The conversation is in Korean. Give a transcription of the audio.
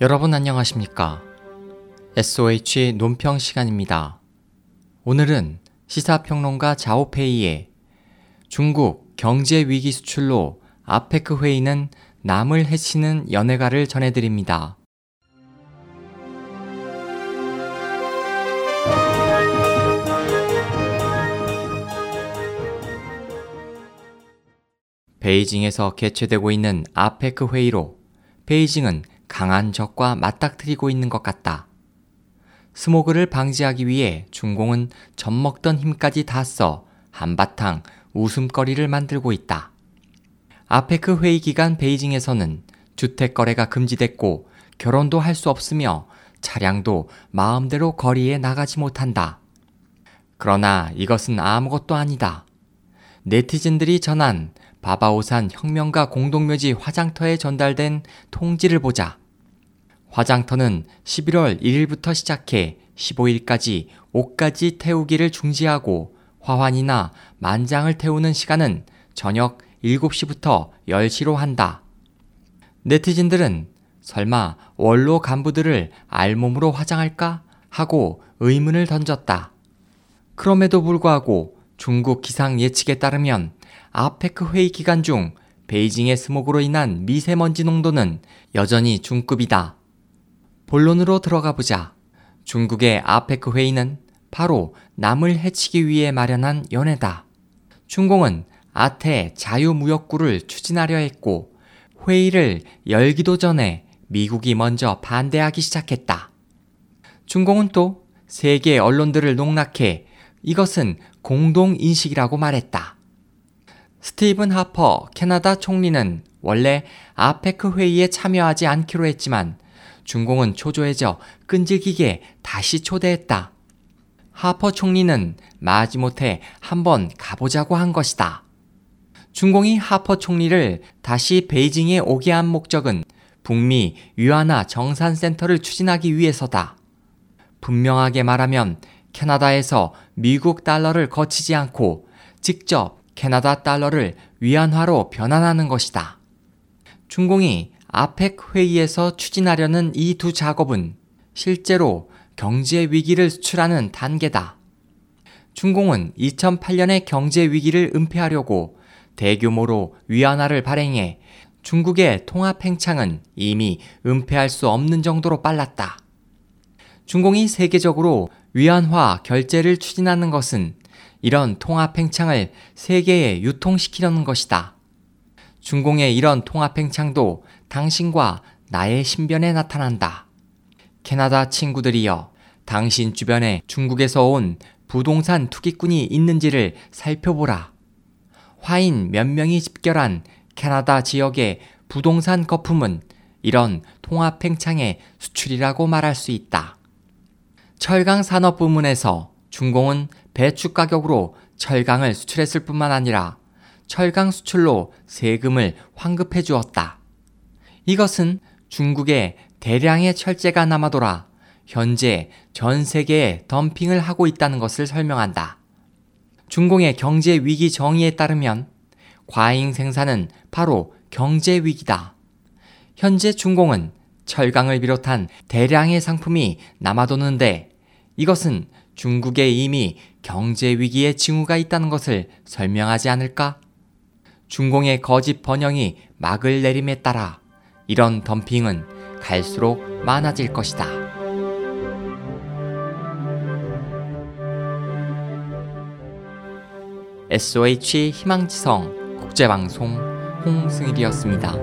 여러분 안녕하십니까? SOH 논평 시간입니다. 오늘은 시사평론가 자오페이의 중국 경제 위기 수출로 아페크 회의는 남을 해치는 연애가를 전해드립니다. 베이징에서 개최되고 있는 아페크 회의로 베이징은 강한 적과 맞닥뜨리고 있는 것 같다. 스모그를 방지하기 위해 중공은 젖먹던 힘까지 다 써 한바탕 웃음거리를 만들고 있다. 아페크 회의 기간 베이징에서는 주택 거래가 금지됐고 결혼도 할 수 없으며 차량도 마음대로 거리에 나가지 못한다. 그러나 이것은 아무것도 아니다. 네티즌들이 전한 바바오산 혁명가 공동묘지 화장터에 전달된 통지를 보자. 화장터는 11월 1일부터 시작해 15일까지 옷까지 태우기를 중지하고 화환이나 만장을 태우는 시간은 저녁 7시부터 10시로 한다. 네티즌들은 설마 원로 간부들을 알몸으로 화장할까? 하고 의문을 던졌다. 그럼에도 불구하고 중국 기상 예측에 따르면 APEC 회의 기간 중 베이징의 스모그로 인한 미세먼지 농도는 여전히 중급이다. 본론으로 들어가 보자. 중국의 APEC 회의는 바로 남을 해치기 위해 마련한 연회다. 중공은 아태 자유무역구를 추진하려 했고 회의를 열기도 전에 미국이 먼저 반대하기 시작했다. 중공은 또 세계 언론들을 농락해 이것은 공동인식이라고 말했다. 스티븐 하퍼 캐나다 총리는 원래 아페크 회의에 참여하지 않기로 했지만 중공은 초조해져 끈질기게 다시 초대했다. 하퍼 총리는 마지못해 한번 가보자고 한 것이다. 중공이 하퍼 총리를 다시 베이징에 오게 한 목적은 북미 유한화 정산센터를 추진하기 위해서다. 분명하게 말하면 캐나다에서 미국 달러를 거치지 않고 직접 캐나다 달러를 위안화로 변환하는 것이다. 중공이 아펙 회의에서 추진하려는 이 두 작업은 실제로 경제 위기를 수출하는 단계다. 중공은 2008년의 경제 위기를 은폐하려고 대규모로 위안화를 발행해 중국의 통합 행창은 이미 은폐할 수 없는 정도로 빨랐다. 중공이 세계적으로 위안화 결제를 추진하는 것은 이런 통합 행창을 세계에 유통시키려는 것이다. 중공의 이런 통합 행창도 당신과 나의 신변에 나타난다. 캐나다 친구들이여, 당신 주변에 중국에서 온 부동산 투기꾼이 있는지를 살펴보라. 화인 몇 명이 집결한 캐나다 지역의 부동산 거품은 이런 통합 행창의 수출이라고 말할 수 있다. 철강 산업 부문에서 중공은 배추 가격으로 철강을 수출했을 뿐만 아니라 철강 수출로 세금을 환급해 주었다. 이것은 중국에 대량의 철제가 남아돌아 현재 전 세계에 덤핑을 하고 있다는 것을 설명한다. 중공의 경제 위기 정의에 따르면 과잉 생산은 바로 경제 위기다. 현재 중공은 철강을 비롯한 대량의 상품이 남아도는데 이것은 중국에 이미 경제 위기의 징후가 있다는 것을 설명하지 않을까? 중공의 거짓 번영이 막을 내림에 따라 이런 덤핑은 갈수록 많아질 것이다. SOH 희망지성 국제방송 홍승일이었습니다.